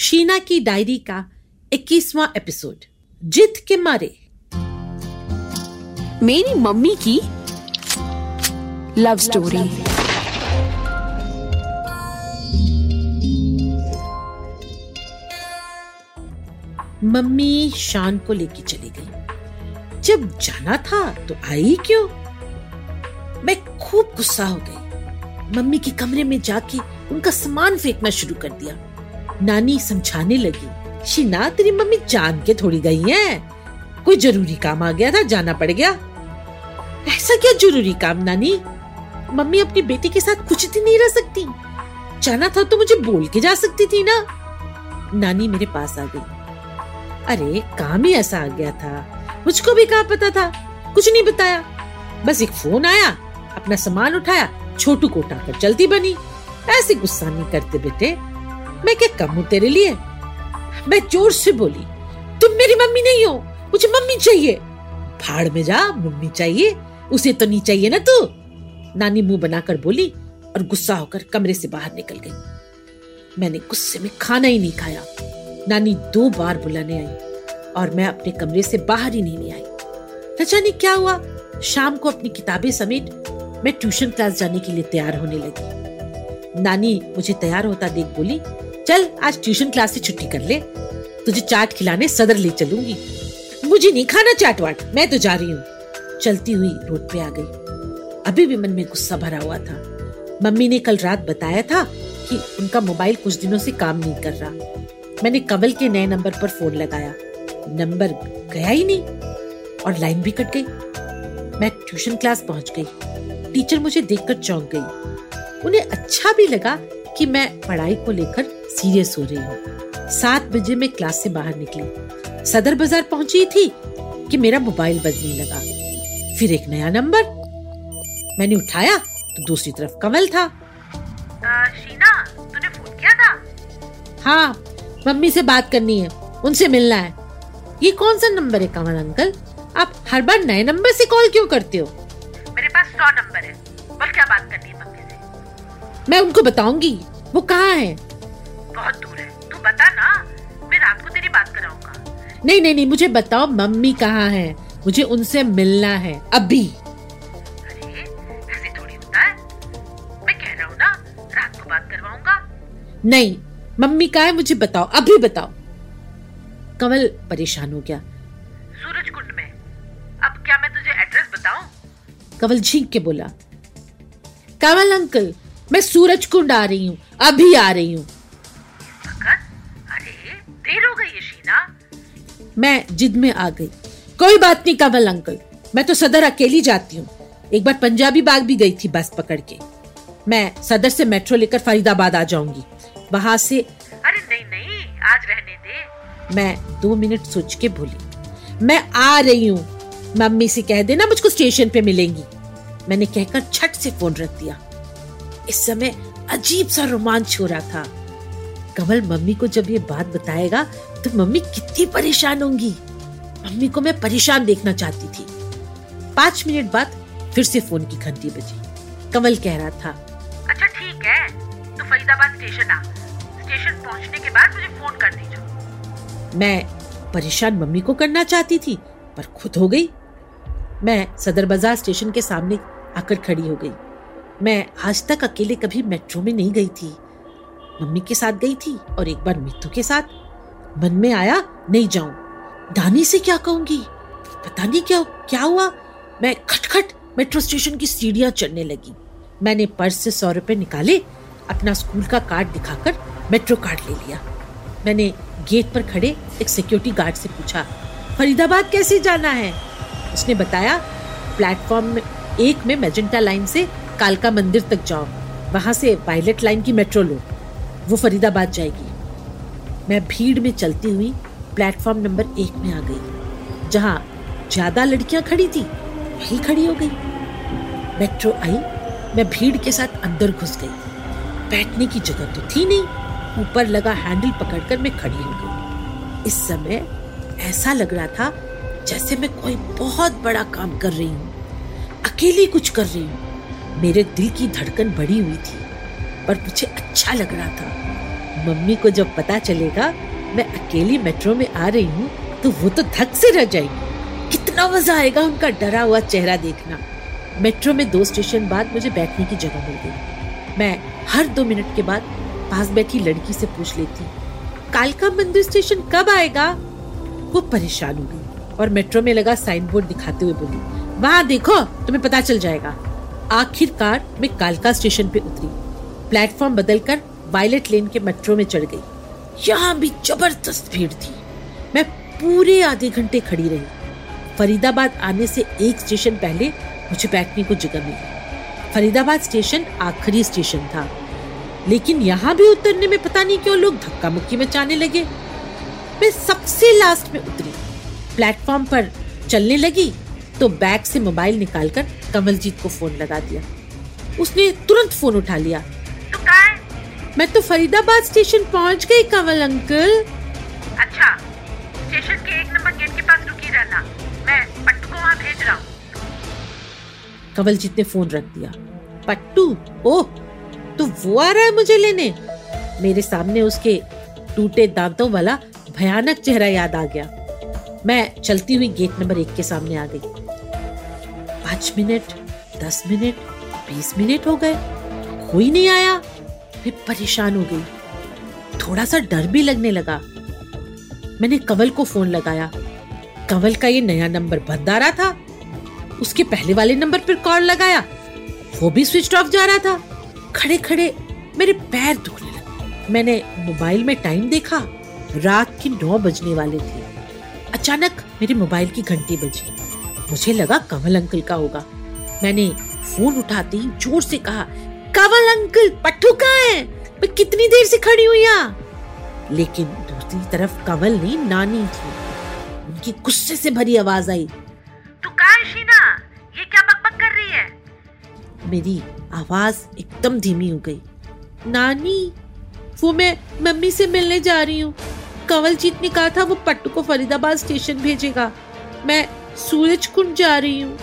शीना की डायरी का 21वां एपिसोड जिद के मारे। मेरी मम्मी की लव स्टोरी। मम्मी शान को लेके चली गई। जब जाना था तो आई क्यों? मैं खूब गुस्सा हो गई। मम्मी के कमरे में जाके उनका सामान फेंकना शुरू कर दिया। नानी समझाने लगी, शीना, तेरी मम्मी जान के थोड़ी गई है। कोई ज़रूरी काम आ गया था, जाना पड़ गया? ऐसा क्या ज़रूरी काम, नानी? मम्मी अपनी बेटी के साथ कुछ दिन नहीं रह सकती। जाना था तो मुझे बोल के जा सकती थी ना? नानी मेरे पास आ गई। अरे, काम ही ऐसा आ गया था। मुझको भी कहा पता था? कुछ नहीं बताया। बस एक फ़ोन आया, अपना सामान उठाया, छोटू को उठाकर चलती बनी। ऐसे गुस्सा नहीं करते बेटे। मैं क्या कम हूँ तेरे लिए? मैं ज़ोर से बोली, तुम मेरी मम्मी नहीं हो, मुझे मम्मी चाहिए। फाड़ में जा, मम्मी चाहिए, उसे तो नहीं चाहिए ना तू। नानी मुँह बनाकर बोली और गुस्सा होकर कमरे से बाहर निकल गई। मैंने गुस्से में खाना ही नहीं खाया। नानी दो बार बुलाने आई और मैं अपने कमरे से बाहर ही नहीं आई। न जाने क्या हुआ, शाम को अपनी किताबें समेत मैं ट्यूशन क्लास जाने के लिए तैयार होने लगी। नानी मुझे तैयार होता देख बोली चल, आज ट्यूशन क्लास से छुट्टी कर ले। तुझे चाट खिलाने सदर ले चलूँगी। मुझे नहीं खाना चाट वाट, मैं तो जा रही हूँ। चलती हुई रोड पे आ गई। अभी भी मन में गुस्सा भरा हुआ था। मम्मी ने कल रात बताया था कि उनका मोबाइल कुछ दिनों से काम नहीं कर रहा। मैंने कमल के नए नंबर पर फ़ोन लगाया। नंबर गया ही नहीं। और लाइन भी कट गई। मैं ट्यूशन क्लास पहुँच गई। टीचर मुझे देखकर चौंक गई। उन्हें अच्छा भी लगा कि मैं पढ़ाई को लेकर सीरियस हो रही हूँ। सात बजे मैं क्लास से बाहर निकली। सदर बाज़ार पहुँची थी कि मेरा मोबाइल बजने लगा। फिर एक नया नंबर। मैंने उठाया तो दूसरी तरफ़ कमल था। आ, शीना तूने फ़ोन किया था? हाँ मम्मी से बात करनी है। उनसे मिलना है। ये कौन सा नंबर है कमल अंकल? आप हर बार नए नंबर से कॉल क्यों करते हो? मेरे पास सौ नंबर है। बोल क्या बात करनी है मम्मी से? मैं उनको बताऊँगी। वो कहाँ है? बहुत दूर है। तू बता ना मैं रात को तेरी बात कराऊँगा। नहीं नहीं नहीं मुझे बताओ मम्मी कहाँ है? मुझे उनसे मिलना है अभी। अरे ऐसे थोड़ी होता है। मैं कह रहा हूँ ना रात को बात करवाऊँगा। नहीं मम्मी कहाँ है मुझे बताओ अभी बताओ। कमल परेशान हो गया। सूरज कुंड में। अब क्या मैं तुझे एड्रेस बताऊँ? कमल झींक के बोला। कमल अंकल मैं सूरज कुंड आ रही हूँ अभी आ रही हूँ। मैं जिद में आ गई। कोई बात नहीं कमल अंकल। मैं तो सदर अकेली जाती हूँ। एक बार पंजाबी बाग भी गई थी बस पकड़ के। मैं सदर से मेट्रो लेकर फरीदाबाद आ जाऊँगी। वहाँ से अरे नहीं नहीं आज रहने दे। मैं दो मिनट सोच के बोली मैं आ रही हूँ। मम्मी से कह देना मुझको स्टेशन पे मिलेंगी। मैंने कहकर छट से फ़ोन रख दिया। इस समय अजीब सा रोमांच हो रहा था। कमल मम्मी को जब ये बात बताएगा तो मम्मी कितनी परेशान होंगी। मम्मी को मैं परेशान देखना चाहती थी। पाँच मिनट बाद फिर से फ़ोन की घंटी बजी। कमल कह रहा था अच्छा ठीक है। तो फरीदाबाद स्टेशन आ। स्टेशन पहुँचने के बाद मुझे फ़ोन कर दीजिए। मैं परेशान मम्मी को करना चाहती थी पर खुद हो गई। मैं सदर बाज़ार स्टेशन के सामने आकर खड़ी हो गई। मैं आज तक अकेले कभी मेट्रो में नहीं गई थी। मम्मी के साथ गई थी और एक बार मित्तू के साथ। मन में आया, नहीं जाऊँ। दानी से क्या कहूँगी? पता नहीं क्या क्या हुआ? मैं खटखट, मेट्रो स्टेशन की सीढ़ियाँ चढ़ने लगी। मैंने पर्स से सौ रुपए निकाले, अपना स्कूल का कार्ड दिखाकर मेट्रो कार्ड ले लिया। मैंने गेट पर खड़े एक सिक्योरिटी गार्ड से पूछा, फरीदाबाद कैसे जाना है? उसने बताया, प्लेटफॉर्म एक में मेजेंटा लाइन से कालका मंदिर तक जाओ। वहाँ से पायलट लाइन की मेट्रो लो। वो फरीदाबाद जाएगी। मैं भीड़ में चलती हुई प्लेटफॉर्म नंबर एक में आ गई, जहाँ ज़्यादा लड़कियाँ खड़ी थी, वही खड़ी हो गई। मेट्रो आई, मैं भीड़ के साथ अंदर घुस गई। बैठने की जगह तो थी नहीं, ऊपर लगा हैंडल पकड़कर मैं खड़ी हो गई। इस समय ऐसा लग रहा था जैसे मैं कोई बहुत बड़ा काम कर रही हूँ, अकेली कुछ कर रही हूँ। मेरे दिल की धड़कन बढ़ी हुई थी, पर मुझे अच्छा लग रहा था मम्मी को जब पता चलेगा, मैं अकेली मेट्रो में आ रही हूँ तो वो तो थक से रह जाएगी। कितना मज़ा आएगा उनका डरा हुआ चेहरा देखना। मेट्रो में दो स्टेशन बाद मुझे बैठने की जगह मिल गई। मैं हर दो मिनट के बाद पास बैठी लड़की से पूछ लेती, कालका मंदिर स्टेशन कब आएगा? वो परेशान हो गई और मेट्रो में लगा साइन बोर्ड दिखाते हुए बोली, वहाँ देखो, तुम्हें पता चल जाएगा। आखिरकार मैं कालका स्टेशन पे उतरी। प्लेटफॉर्म बदलकर वायलेट लेन के मेट्रो में चढ़ गई। यहाँ भी ज़बरदस्त भीड़ थी। मैं पूरे आधे घंटे खड़ी रही। फरीदाबाद आने से एक स्टेशन पहले मुझे बैठने को जगह मिली। फरीदाबाद स्टेशन आखिरी स्टेशन था। लेकिन यहाँ भी उतरने में पता नहीं क्यों लोग धक्का मुक्की मचाने लगे। मैं सबसे लास्ट में उतरी। प्लेटफॉर्म पर चलने लगी तो बैग से मोबाइल निकालकर कमलजीत को फ़ोन लगा दिया। उसने तुरंत फ़ोन उठा लिया। मैं तो फरीदाबाद स्टेशन पहुँच गई कंवल अंकल। अच्छा स्टेशन के एक नंबर गेट के पास रुकी रहना। मैं पट्टू को वहाँ भेज रहा हूँ। कमलजीत ने फ़ोन रख दिया। पट्टू ओह तो वो आ रहा है मुझे लेने? मेरे सामने उसके टूटे दांतों वाला भयानक चेहरा याद आ गया। मैं चलती हुई गेट नंबर एक के सामने आ गई। पाँच मिनट दस मिनट बीस मिनट हो गए। कोई नहीं आया। मैं परेशान हो गई। थोड़ा सा डर भी लगने लगा। मैंने कंवल को फ़ोन लगाया। कंवल का ये नया नंबर बंद आ रहा था। उसके पहले वाले नंबर पर कॉल लगाया। वो भी स्विच ऑफ़ जा रहा था। खड़े खड़े मेरे पैर दुखने लगे। मैंने मोबाइल में टाइम देखा। रात के नौ बजने वाले थे। अचानक मेरे मोबाइल की घंटी बजी। मुझे लगा कमल अंकल का होगा। मैंने फ़ोन उठाते ही ज़ोर से कहा कमल अंकल पट्टू कहाँ है? मैं कितनी देर से खड़ी हुई यहाँ? लेकिन दूसरी तरफ़ कमल नहीं नानी थी उनकी गुस्से से भरी आवाज़ आई। तू कहाँ है शीना? ये क्या बकबक कर रही है? मेरी आवाज़ एकदम धीमी हो गई। नानी वो मैं मम्मी से मिलने जा रही हूँ। कंवलजीत ने कहा था वो पट्टू को फरीदाबाद स्टेशन भेजेगा। मैं सूरज कुंड जा रही हूँ।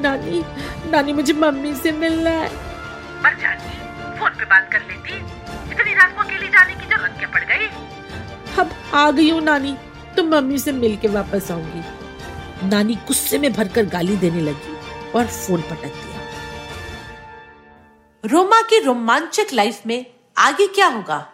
नानी नानी मुझे मम्मी से मिलना है। मर जाती फ़ोन पे बात कर लेती। इतनी रात को अकेली जाने की ज़रूरत क्या पड़ गई। अब आ गई हूँ नानी तो मम्मी से मिल के वापस आऊँगी। नानी गुस्से में भरकर गाली देने लगी और फ़ोन पटक दिया। रोमा के रोमांचक लाइफ में आगे क्या होगा?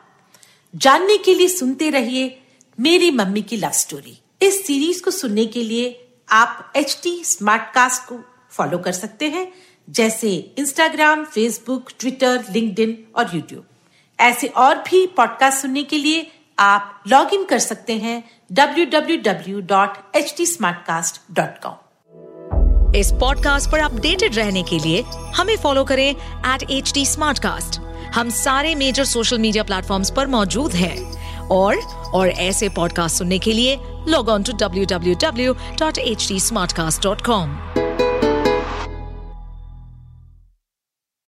जानने के लिए सुनते रहिए मेरी मम्मी की लव स्टोरी इस सीरीज़ को सुनने के लिए आप एच टी स्मार्ट कास्ट को फॉलो कर सकते हैं, जैसे इंस्टाग्राम फेसबुक ट्विटर लिंक्डइन और यूट्यूब ऐसे और भी पॉडकास्ट सुनने के लिए आप लॉग इन कर सकते हैं www.htsmartcast.com इस पॉडकास्ट पर अपडेटेड रहने के लिए हमें फॉलो करें एट एच हम सारे मेजर सोशल मीडिया प्लेटफॉर्म्स पर मौजूद हैं और और ऐसे पॉडकास्ट सुनने के लिए log on to W W W dot H D smart cast dot com